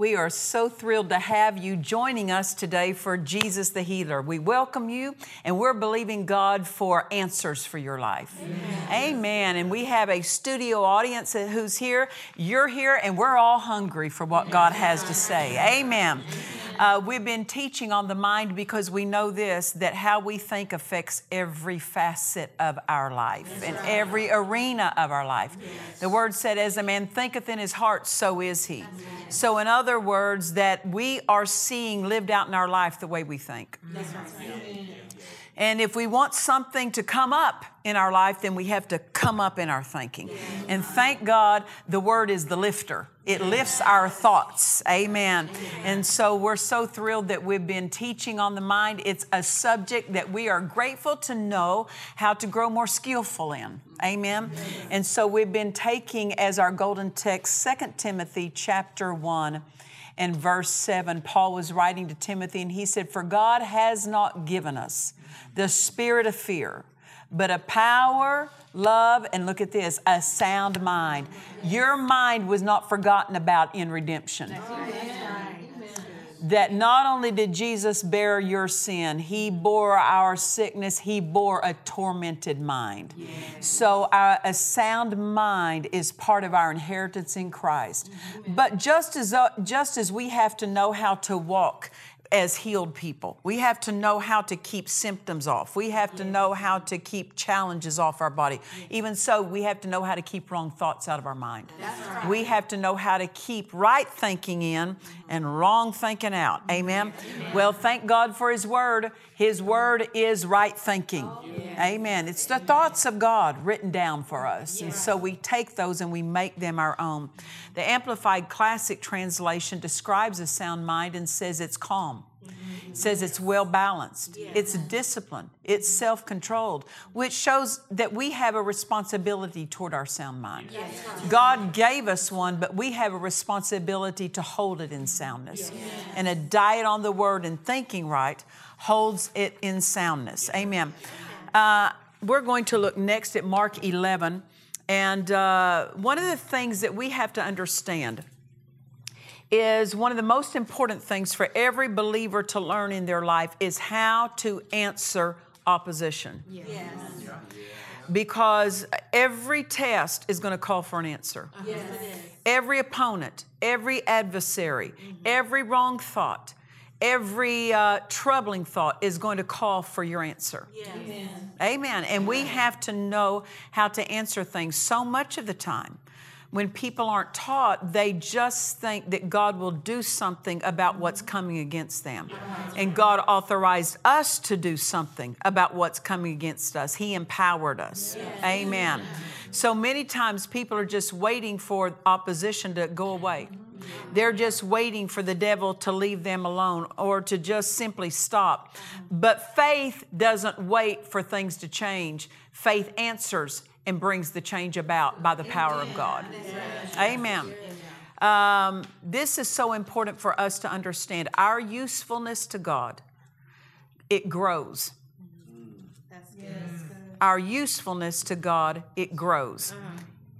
We are so thrilled to have you joining us today for Jesus the Healer. We welcome you and we're believing God for answers for your life. Amen. Amen. And we have a studio audience who's here. You're here and we're all hungry for what God has to say. Amen. Uh, we've been teaching on the mind because we know this that how we think affects every facet of our life and every arena of our life. The word said, As a man thinketh in his heart, so is he. So, in other words, that we are seeing lived out in our life the way we think. And if we want something to come up in our life, then we have to come up in our thinking. And thank God the word is the lifter. It lifts our thoughts. Amen. And so we're so thrilled that we've been teaching on the mind. It's a subject that we are grateful to know how to grow more skillful in. Amen. And so we've been taking as our golden text 2 Timothy chapter 1 and verse 7, Paul was writing to Timothy and he said, For God has not given us the spirit of fear, but a power, love, and look at this, a sound mind. Your mind was not forgotten about in redemption. That not only did Jesus bear your sin, He bore our sickness, He bore a tormented mind. So, our, a sound mind is part of our inheritance in Christ. But just as, uh, just as we have to know how to walk as healed people, we have to know how to keep symptoms off, we have to know how to keep challenges off our body. Even so, we have to know how to keep wrong thoughts out of our mind. We have to know how to keep right thinking in mm-hmm. and wrong thinking out. Mm-hmm. Amen. Well, thank God for His Word. His Word is right thinking. Oh, Amen. It's the thoughts of God written down for us. And so we take those and we make them our own. The Amplified Classic Translation describes a sound mind and says it's calm. It says it's well balanced, it's disciplined, it's self controlled, which shows that we have a responsibility toward our sound mind. God gave us one, but we have a responsibility to hold it in soundness. And a diet on the word and thinking right holds it in soundness. Amen. Uh, we're going to look next at Mark 11. And uh, one of the things that we have to understand is one of the most important things for every believer to learn in their life is how to answer opposition. Yes. Because every test is going to call for an answer. Yes. Every opponent, every adversary, every wrong thought, every uh, troubling thought is going to call for your answer. Yes. Amen. And we have to know how to answer things so much of the time. When people aren't taught, they just think that God will do something about what's coming against them. And God authorized us to do something about what's coming against us. He empowered us. Amen. So many times people are just waiting for opposition to go away. They're just waiting for the devil to leave them alone or to just simply stop. But faith doesn't wait for things to change. Faith answers and brings the change about by the power of God. Amen. Um, this is so important for us to understand. Our usefulness to God, it grows. Our usefulness to God, it grows.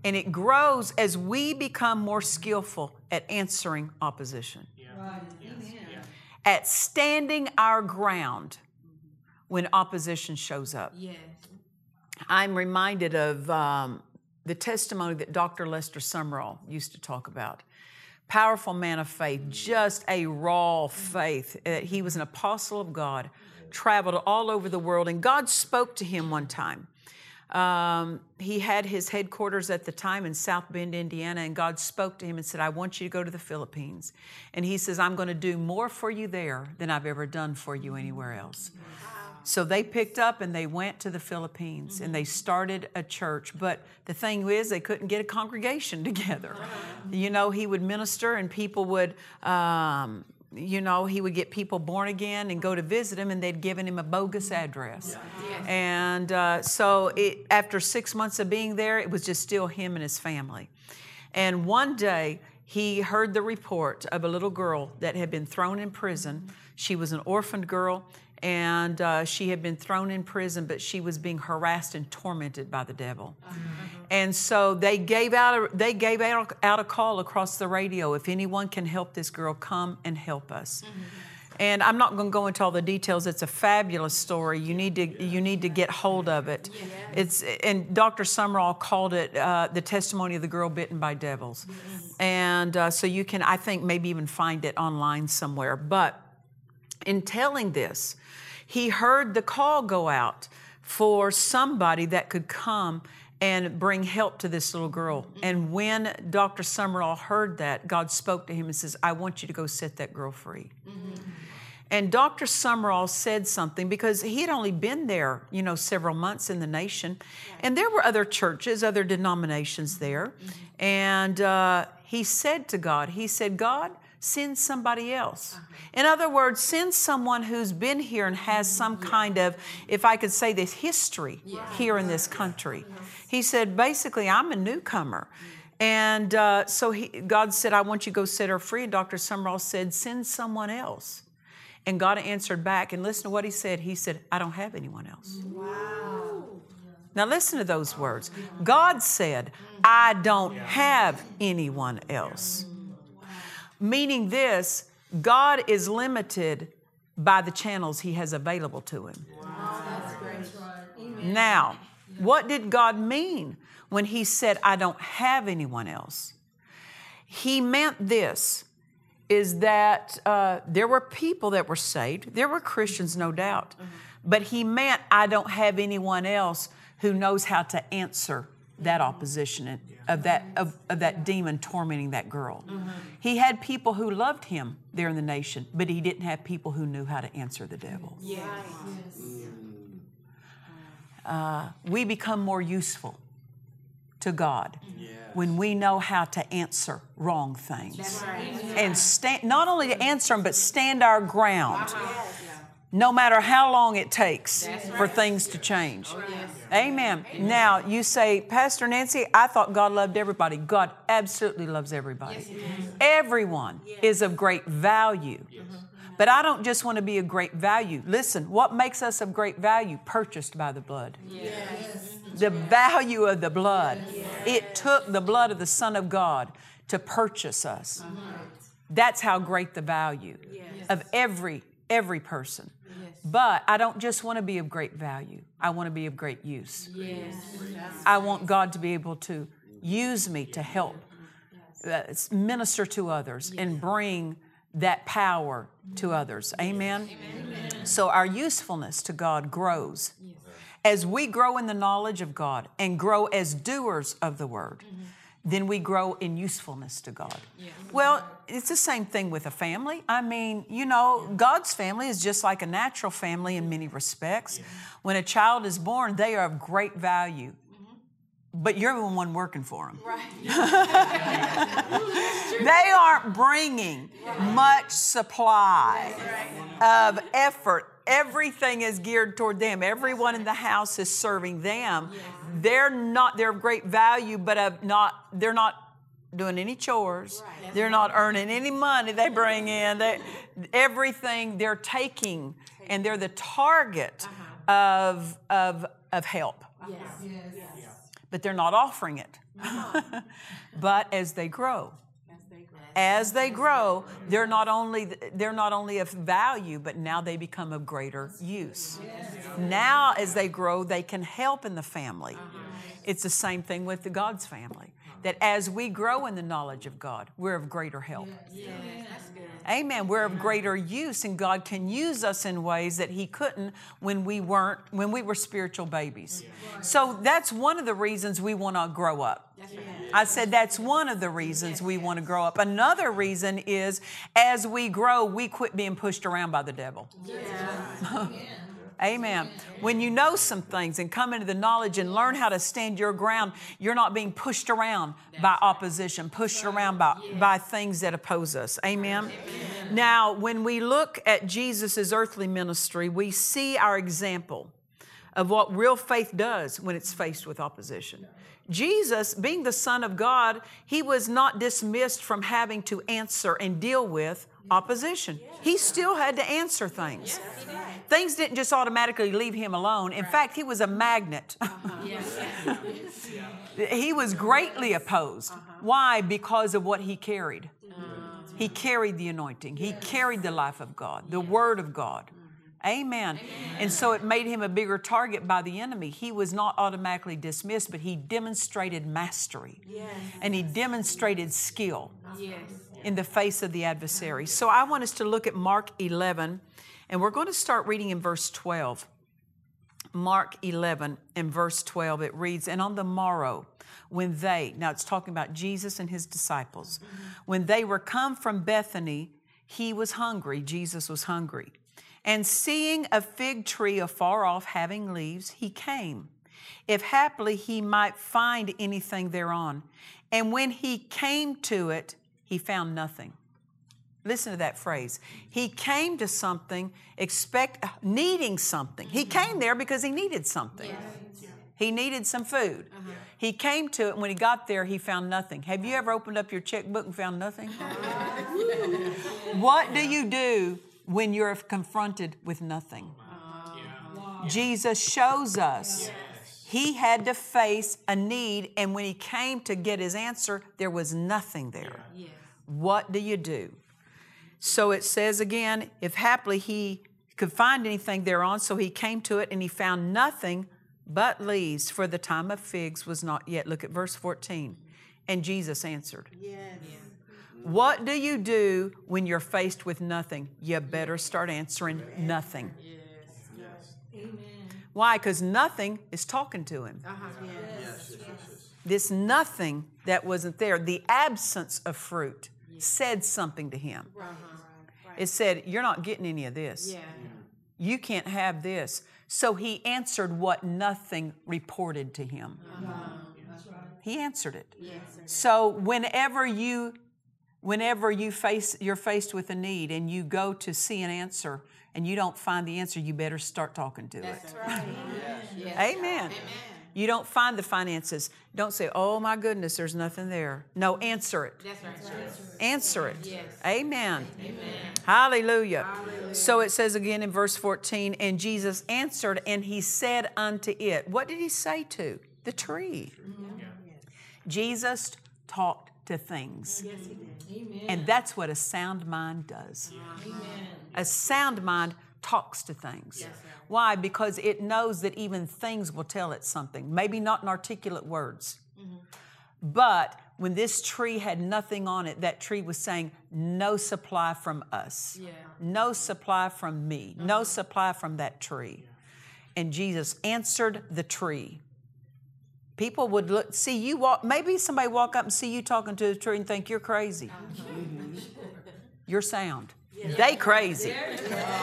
And it grows as we become more skillful at answering opposition, at standing our ground when opposition shows up. I'm reminded of um, the testimony that Dr. Lester Sumrall used to talk about. Powerful man of faith, just a raw faith. Uh, he was an apostle of God, traveled all over the world, and God spoke to him one time. Um, he had his headquarters at the time in South Bend, Indiana, and God spoke to him and said, I want you to go to the Philippines. And he says, I'm going to do more for you there than I've ever done for you anywhere else. So they picked up and they went to the Philippines and they started a church. But the thing is, they couldn't get a congregation together. You know, he would minister and people would. Um, you know, he would get people born again and go to visit him, and they'd given him a bogus address. Yeah. And uh, so, it, after six months of being there, it was just still him and his family. And one day, he heard the report of a little girl that had been thrown in prison. She was an orphaned girl, and uh, she had been thrown in prison, but she was being harassed and tormented by the devil. Mm-hmm. And so they gave out a, they gave out, out a call across the radio. If anyone can help this girl, come and help us. Mm-hmm. And I'm not going to go into all the details. It's a fabulous story. You need to you need to get hold of it. Yes. It's and Dr. Sumrall called it uh, the testimony of the girl bitten by devils. Yes. And uh, so you can I think maybe even find it online somewhere. But in telling this, he heard the call go out for somebody that could come and bring help to this little girl. And when Dr. Sumrall heard that, God spoke to him and says, I want you to go set that girl free. Mm-hmm. And Dr. Sumrall said something because he had only been there, you know, several months in the nation. And there were other churches, other denominations there. Mm-hmm. And uh, he said to God, He said, God, send somebody else. In other words, send someone who's been here and has some kind of, if I could say this, history here in this country. He said, basically, I'm a newcomer. And uh, so he, God said, I want you to go set her free. And Dr. Sumrall said, send someone else. And God answered back, and listen to what he said. He said, I don't have anyone else. Wow. Now, listen to those words. God said, I don't have anyone else meaning this God is limited by the channels He has available to Him. Wow. Now, what did God mean when He said, I don't have anyone else? He meant this is that uh, there were people that were saved, there were Christians, no doubt, but He meant, I don't have anyone else who knows how to answer that opposition of that of, of that demon tormenting that girl. Mm-hmm. He had people who loved him there in the nation, but he didn't have people who knew how to answer the devil. Yes. Uh, we become more useful to God yes. when we know how to answer wrong things. Right. And stand, not only to answer them, but stand our ground. Yes no matter how long it takes right. for things to change. Oh, yes. Amen. Amen. Now, you say, Pastor Nancy, I thought God loved everybody. God absolutely loves everybody. Yes, Everyone yes. is of great value. But I don't just want to be of great value. Listen, what makes us of great value? Purchased by the blood. The value of the blood. It took the blood of the Son of God to purchase us. Uh-huh. That's how great the value of every every person. But I don't just want to be of great value. I want to be of great use. Yes. I want God to be able to use me to help uh, minister to others and bring that power to others. Amen? Amen. So our usefulness to God grows. As we grow in the knowledge of God and grow as doers of the word. Mm-hmm then we grow in usefulness to God. Yeah. Well, it's the same thing with a family. I mean, you know, God's family is just like a natural family in many respects. Yeah. When a child is born, they are of great value. Mm-hmm. But you're the one working for them. Right. they aren't bringing much supply of effort everything is geared toward them. Everyone in the house is serving them. They're not, they're of great value, but of not, they're not doing any chores. They're not earning any money they bring in. They, everything they're taking, and they're the target uh-huh. of, of, of help. Yes, yes, But they're not offering it. but as they grow, as they grow, they're not only they're not only of value, but now they become of greater use. Now, as they grow, they can help in the family. It's the same thing with the God's family. that as we grow in the knowledge of God, we're of greater help. Amen. We're of greater use, and God can use us in ways that He couldn't when we weren't, when we were spiritual babies. So that's one of the reasons we want to grow up. I said that's one of the reasons we want to grow up. Another reason is as we grow, we quit being pushed around by the devil. Amen. When you know some things and come into the knowledge and learn how to stand your ground, you're not being pushed around by opposition, pushed around by, by things that oppose us. Amen. Now, when we look at Jesus' earthly ministry, we see our example of what real faith does when it's faced with opposition. Jesus, being the Son of God, he was not dismissed from having to answer and deal with opposition. He still had to answer things. Things didn't just automatically leave him alone. In fact, he was a magnet. Uh-huh. he was greatly opposed. Uh-huh. Why? Because of what he carried. Uh-huh. He carried the anointing, he carried the life of God, the Word of God. Amen. Amen. And so it made him a bigger target by the enemy. He was not automatically dismissed, but he demonstrated mastery. Yes. And he demonstrated skill yes. in the face of the adversary. So I want us to look at Mark 11, and we're going to start reading in verse 12. Mark 11 and verse 12, it reads, And on the morrow, when they, now it's talking about Jesus and his disciples, mm-hmm. when they were come from Bethany, he was hungry. Jesus was hungry. And seeing a fig tree afar off having leaves, he came, if haply he might find anything thereon. And when he came to it, he found nothing. Listen to that phrase. He came to something, expect needing something. He came there because he needed something. He needed some food. Uh-huh. He came to it, and when he got there, he found nothing. Have you ever opened up your checkbook and found nothing? what do you do when you're confronted with nothing. Jesus shows us he had to face a need, and when he came to get his answer, there was nothing there. What do you do? So it says again, if haply he could find anything thereon, so he came to it and he found nothing but leaves, for the time of figs was not yet. Look at verse 14. And Jesus answered. Yes. What do you do when you're faced with nothing? You better start answering nothing. Why? Because nothing is talking to him. Uh-huh. This nothing that wasn't there, the absence of fruit, said something to him. Uh-huh. It said, You're not getting any of this. You can't have this. So he answered what nothing reported to him. Uh-huh. He answered it. So whenever you Whenever you face, you're faced with a need and you go to see an answer and you don't find the answer, you better start talking to That's it. Right. yes. Amen. Amen. You don't find the finances. Don't say, oh my goodness, there's nothing there. No, answer it. That's right. Answer it. Yes. Amen. Amen. Hallelujah. Hallelujah. So it says again in verse 14, and Jesus answered and he said unto it, what did he say to? The tree. Mm-hmm. Jesus talked to things. Yes, and that's what a sound mind does. Amen. A sound mind talks to things. Yes, Why? Because it knows that even things will tell it something. Maybe not in articulate words. Mm-hmm. But when this tree had nothing on it, that tree was saying, No supply from us. Yeah. No supply from me. Mm-hmm. No supply from that tree. And Jesus answered the tree people would look, see you walk, maybe somebody walk up and see you talking to the tree and think you're crazy. Uh-huh. You're sound. They crazy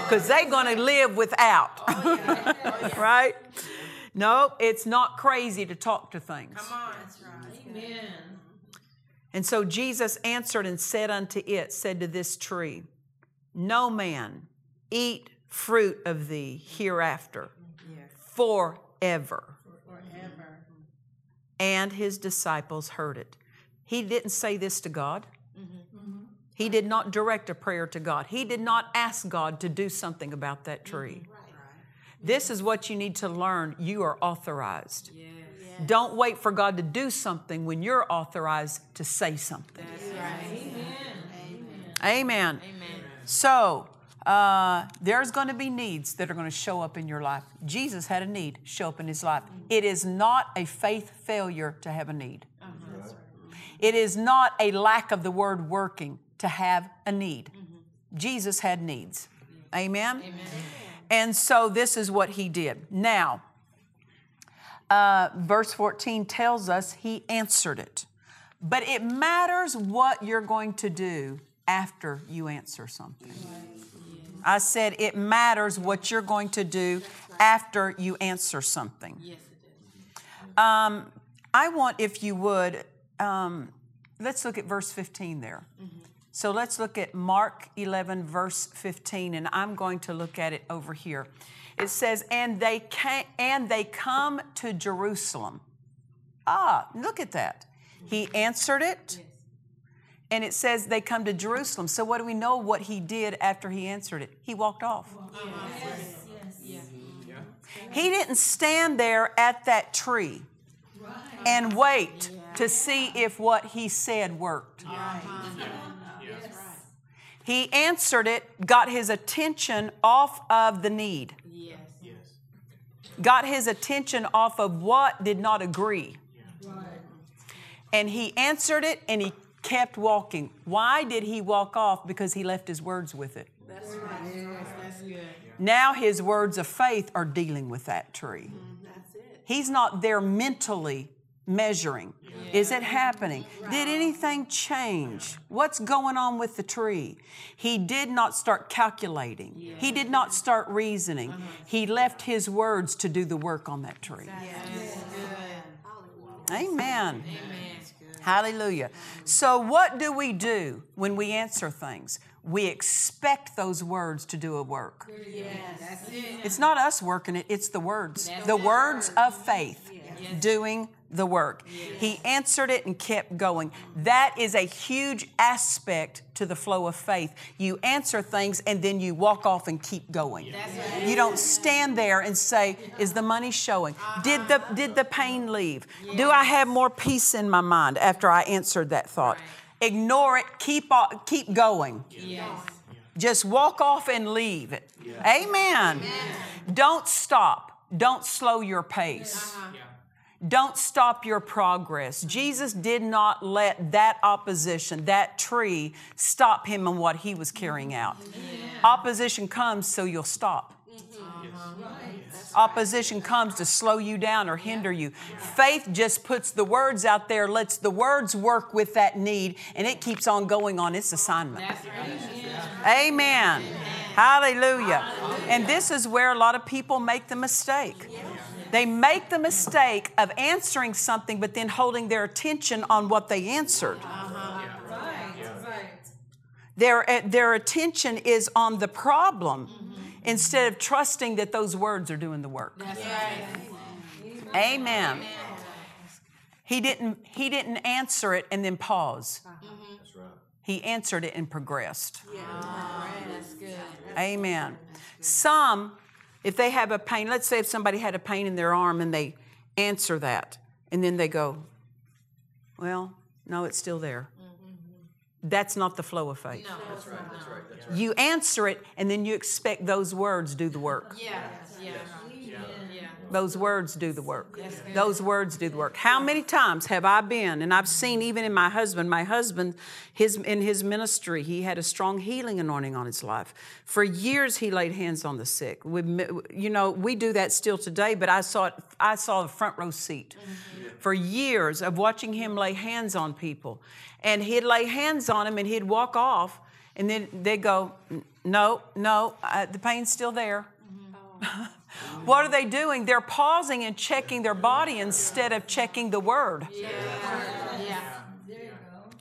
because they're going to live without. Oh, right? No, it's not crazy to talk to things. Come on. That's right. Amen. And so Jesus answered and said unto it, said to this tree, No man eat fruit of thee hereafter forever and his disciples heard it. He didn't say this to God. Mm-hmm. He did not direct a prayer to God. He did not ask God to do something about that mm-hmm. tree. This is what you need to learn. You are authorized. Yes. Yes. Don't wait for God to do something when you're authorized to say something. Right. Amen. Amen. Amen. So, uh, there's going to be needs that are going to show up in your life. Jesus had a need show up in his life. It is not a faith failure to have a need. Uh-huh. It is not a lack of the word working to have a need. Jesus had needs. Amen? Amen. And so this is what he did. Now, uh, verse 14 tells us he answered it. But it matters what you're going to do after you answer something. I said it matters what you're going to do after you answer something. Yes, it is. Um, I want, if you would, um, let's look at verse 15 there. So let's look at Mark 11, verse 15, and I'm going to look at it over here. It says, "And they came, and they come to Jerusalem." Ah, look at that. He answered it, and it says they come to Jerusalem. So what do we know? What he did after he answered it? He walked off. He didn't stand there at that tree and wait to see if what he said worked. He answered it, got his attention off of the need, got his attention off of what did not agree. And he answered it and he kept walking. Why did he walk off? Because he left his words with it. That's right. That's good. Now his words of faith are dealing with that tree. Mm, that's it. He's not there mentally measuring. Is it happening? Did anything change? What's going on with the tree? He did not start calculating. He did not start reasoning. Uh-huh. He left his words to do the work on that tree. Amen. Hallelujah. So, what do we do when we answer things? We expect those words to do a work. It's not us working it, it's the words. The words of faith doing the work. He answered it and kept going. That is a huge aspect to the flow of faith. You answer things and then you walk off and keep going. You don't stand there and say, "Is the money showing? Uh-huh. Did the did the pain leave? Do I have more peace in my mind after I answered that thought?" Ignore it. Keep on, keep going. Just walk off and leave it. Amen. Don't stop. Don't slow your pace. Uh-huh. Don't stop your progress. Jesus did not let that opposition, that tree, stop him in what he was carrying out. Opposition comes so you'll stop. Opposition comes to slow you down or hinder you. Faith just puts the words out there, lets the words work with that need, and it keeps on going on its assignment. Amen. Hallelujah. And this is where a lot of people make the mistake. They make the mistake of answering something, but then holding their attention on what they answered. Their, uh, their attention is on the problem instead of trusting that those words are doing the work. Amen. He didn't, he didn't answer it and then pause. He answered it and progressed. Amen. Some, if they have a pain, let's say if somebody had a pain in their arm and they answer that, and then they go, Well, no, it's still there. That's not the flow of faith. No, that's right. That's right. You answer it, and then you expect those words do the work. Yeah. Yeah. Those words do the work. Those words do the work. How many times have I been, and I've seen even in my husband, my husband, his in his ministry, he had a strong healing anointing on his life. For years, he laid hands on the sick. We, you know, we do that still today, but I saw it. I saw the front row seat for years of watching him lay hands on people, and he'd lay hands on them, and he'd walk off, and then they'd go, "No, no, uh, the pain's still there." What are they doing? They're pausing and checking their body instead of checking the word.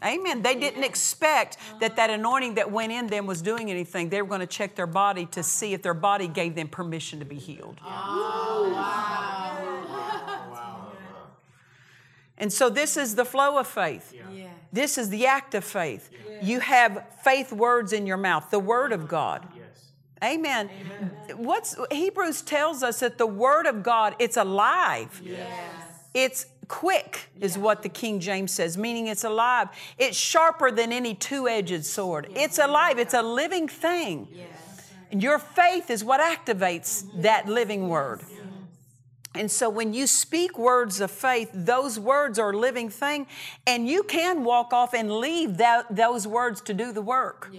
Amen. They didn't expect that that anointing that went in them was doing anything. They were going to check their body to see if their body gave them permission to be healed. And so this is the flow of faith. This is the act of faith. You have faith words in your mouth, the word of God. Amen. What's Hebrews tells us that the word of God, it's alive. It's quick is what the King James says, meaning it's alive. It's sharper than any two-edged sword. It's alive. It's a living thing. And your faith is what activates that living word. And so when you speak words of faith, those words are a living thing, and you can walk off and leave that, those words to do the work.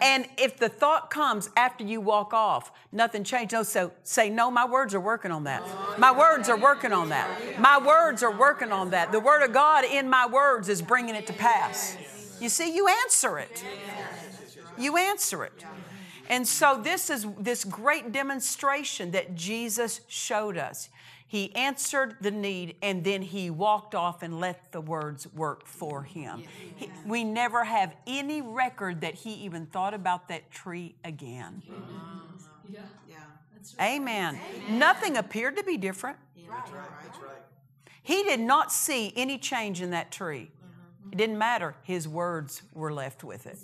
And if the thought comes after you walk off, nothing changed. No, so say, no, my words are working on that. My words are working on that. My words are working on that. The word of God in my words is bringing it to pass. You see, you answer it. You answer it. And so this is this great demonstration that Jesus showed us. He answered the need and then he walked off and let the words work for him. He- we never have any record that he even thought about that tree again. Yeah. Amen. Nothing appeared to be different. He did not see any change in that tree. It didn't matter. His words were left with it.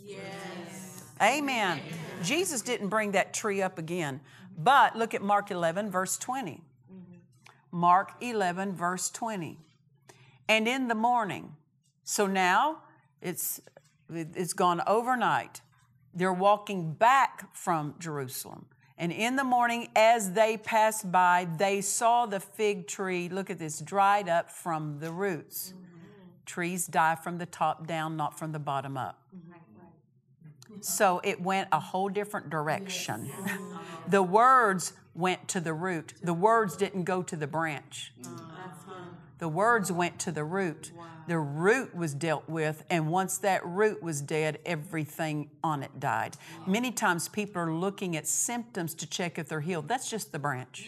Amen. Jesus didn't bring that tree up again. But look at Mark 11, verse 20. Mark 11, verse 20. And in the morning, so now it's, it's gone overnight. They're walking back from Jerusalem. And in the morning, as they passed by, they saw the fig tree, look at this, dried up from the roots. Trees die from the top down, not from the bottom up. So it went a whole different direction. the words went to the root, the words didn't go to the branch. The words went to the root. The root was dealt with, and once that root was dead, everything on it died. Many times people are looking at symptoms to check if they're healed. That's just the branch.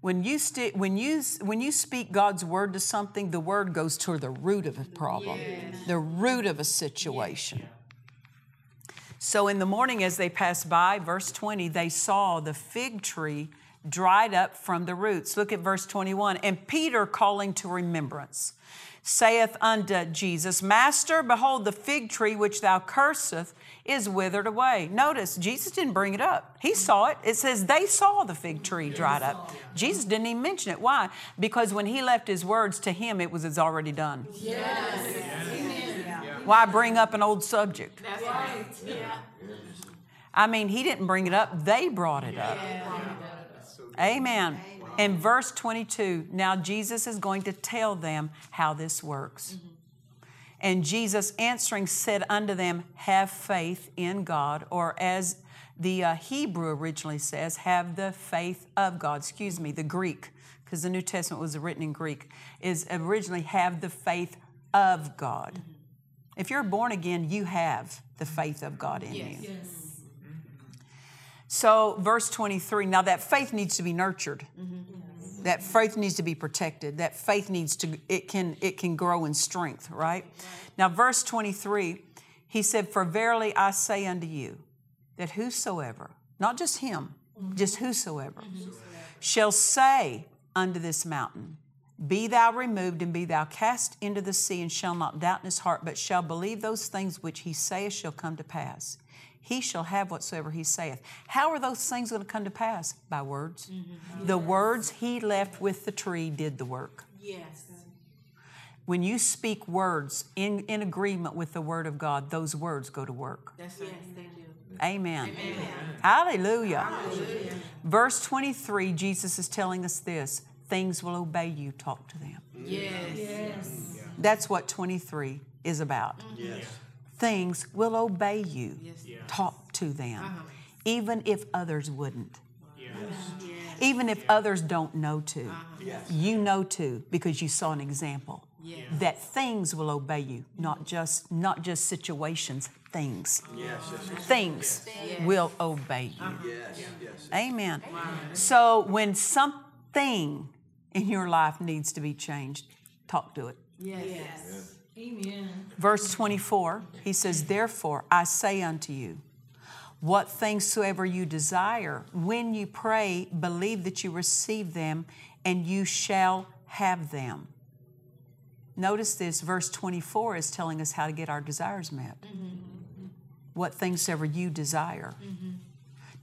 When you, sti- when, you, when you speak God's word to something, the word goes to the root of a problem, the root of a situation. So in the morning, as they passed by, verse 20, they saw the fig tree dried up from the roots. Look at verse 21. And Peter, calling to remembrance, saith unto Jesus, Master, behold, the fig tree which thou curseth is withered away. Notice, Jesus didn't bring it up. He saw it. It says they saw the fig tree dried up. Jesus didn't even mention it. Why? Because when he left his words to him, it was already done. Why bring up an old subject? That's right. Yeah. I mean, he didn't bring it up, they brought it up. Amen. In verse 22, now Jesus is going to tell them how this works. And Jesus answering said unto them, Have faith in God, or as the uh, Hebrew originally says, have the faith of God. Excuse me, the Greek, because the New Testament was written in Greek, is originally have the faith of God. If you're born again, you have the faith of God in you. Yes. So, verse 23 now that faith needs to be nurtured. Mm-hmm. That faith needs to be protected. That faith needs to, it can, it can grow in strength, right? Now, verse 23, he said, For verily I say unto you, that whosoever, not just him, mm-hmm. just whosoever, mm-hmm. shall say unto this mountain, Be thou removed and be thou cast into the sea, and shall not doubt in his heart, but shall believe those things which he saith shall come to pass. He shall have whatsoever he saith. How are those things going to come to pass? By words. Mm-hmm. The words he left with the tree did the work. Yes. When you speak words in, in agreement with the word of God, those words go to work. That's right. Thank you. Amen. Hallelujah. Verse 23, Jesus is telling us this things will obey you, talk to them. Yes. That's what 23 is about. Mm-hmm. Yes. Things will obey you, yes. talk to them, uh-huh. even if others wouldn't. Even if others don't know to, uh-huh. you know to because you saw an example. Yes. That things will obey you, not just not just situations, things. yes, yes, Things will obey you. Amen. So when something in your life needs to be changed, talk to it. Yes. Amen. Verse 24, he says, Therefore I say unto you, what things soever you desire, when you pray, believe that you receive them, and you shall have them. Notice this, verse 24 is telling us how to get our desires met. Mm-hmm. Mm-hmm. What things soever you desire. Mm-hmm.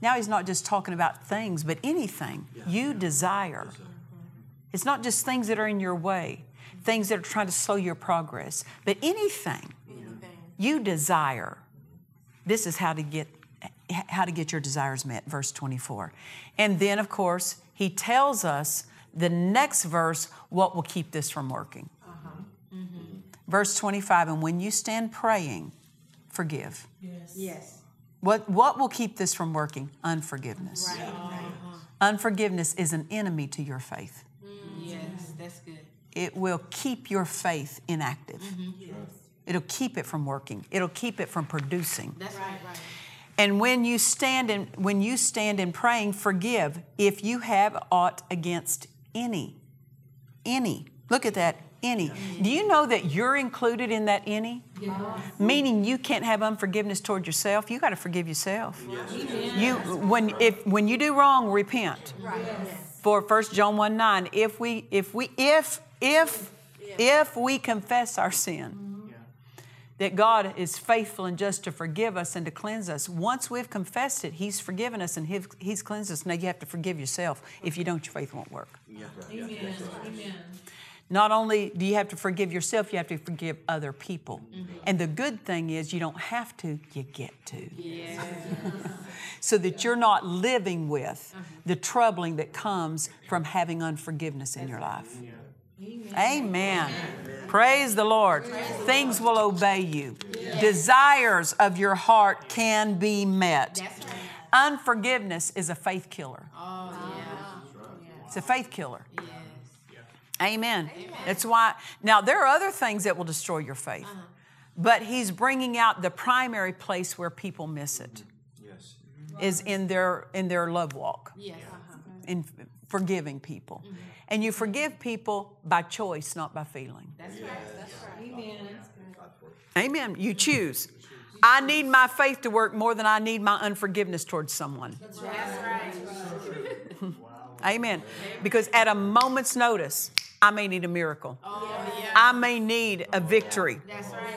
Now he's not just talking about things, but anything you desire. It's not just things that are in your way, things that are trying to slow your progress, but anything you desire. This is how to get how to get your desires met, verse 24. And then, of course, he tells us the next verse what will keep this from working. Uh-huh. Mm-hmm. Verse 25, and when you stand praying, forgive. Yes. What, what will keep this from working? Unforgiveness. Unforgiveness is an enemy to your faith. Yes, that's good. It will keep your faith inactive. Mm-hmm. It'll keep it from working. It'll keep it from producing. That's right, right. And when you stand in when you stand in praying, forgive if you have aught against any. Any. Look at that. Any. Do you know that you're included in that any? Meaning you can't have unforgiveness toward yourself. You got to forgive yourself. You when if when you do wrong, repent. For 1 John 1 9, if we if we if if if we confess our sin, that God is faithful and just to forgive us and to cleanse us. Once we've confessed it, He's forgiven us and He's, he's cleansed us. Now you have to forgive yourself. If you don't, your faith won't work. Amen. Amen. Not only do you have to forgive yourself, you have to forgive other people. And the good thing is, you don't have to, you get to. so that you're not living with the troubling that comes from having unforgiveness in your life. Amen. Praise the Lord. Things will obey you. Desires of your heart can be met. Unforgiveness is a faith killer. It's a faith killer. Amen. That's why. Now, there are other things that will destroy your faith, uh-huh. but he's bringing out the primary place where people miss it is in their in their love walk, Yes. Uh-huh. in forgiving people, mm-hmm. and you forgive people by choice, not by feeling. That's right. That's right. Amen. Amen. You choose. I need my faith to work more than I need my unforgiveness towards someone. That's right. Amen. Because at a moment's notice, I may need a miracle. Oh, yeah. I may need a victory. That's right.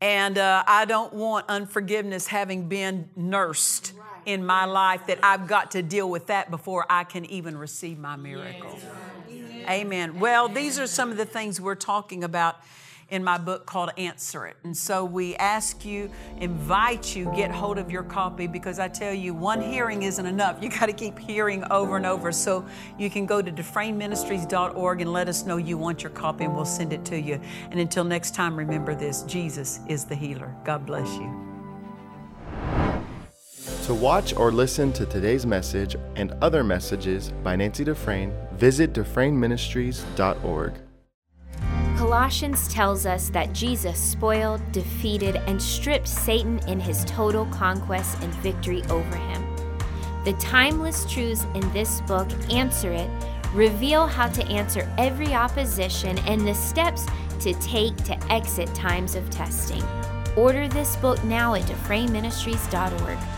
And uh, I don't want unforgiveness having been nursed in my life that I've got to deal with that before I can even receive my miracle. Amen. Well, these are some of the things we're talking about in my book called Answer It. And so we ask you, invite you, get hold of your copy because I tell you, one hearing isn't enough. You got to keep hearing over and over. So you can go to dufresneministries.org and let us know you want your copy and we'll send it to you. And until next time, remember this Jesus is the healer. God bless you. To watch or listen to today's message and other messages by Nancy Dufresne, visit DufresneMinistries.org. Colossians tells us that Jesus spoiled, defeated, and stripped Satan in his total conquest and victory over him. The timeless truths in this book, Answer It, reveal how to answer every opposition and the steps to take to exit times of testing. Order this book now at DufresneMinistries.org.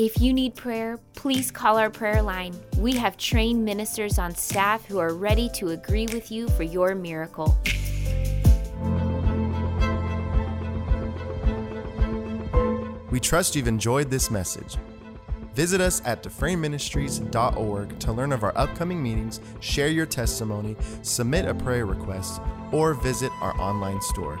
If you need prayer, please call our prayer line. We have trained ministers on staff who are ready to agree with you for your miracle. We trust you've enjoyed this message. Visit us at DufresneMinistries.org to learn of our upcoming meetings, share your testimony, submit a prayer request, or visit our online store.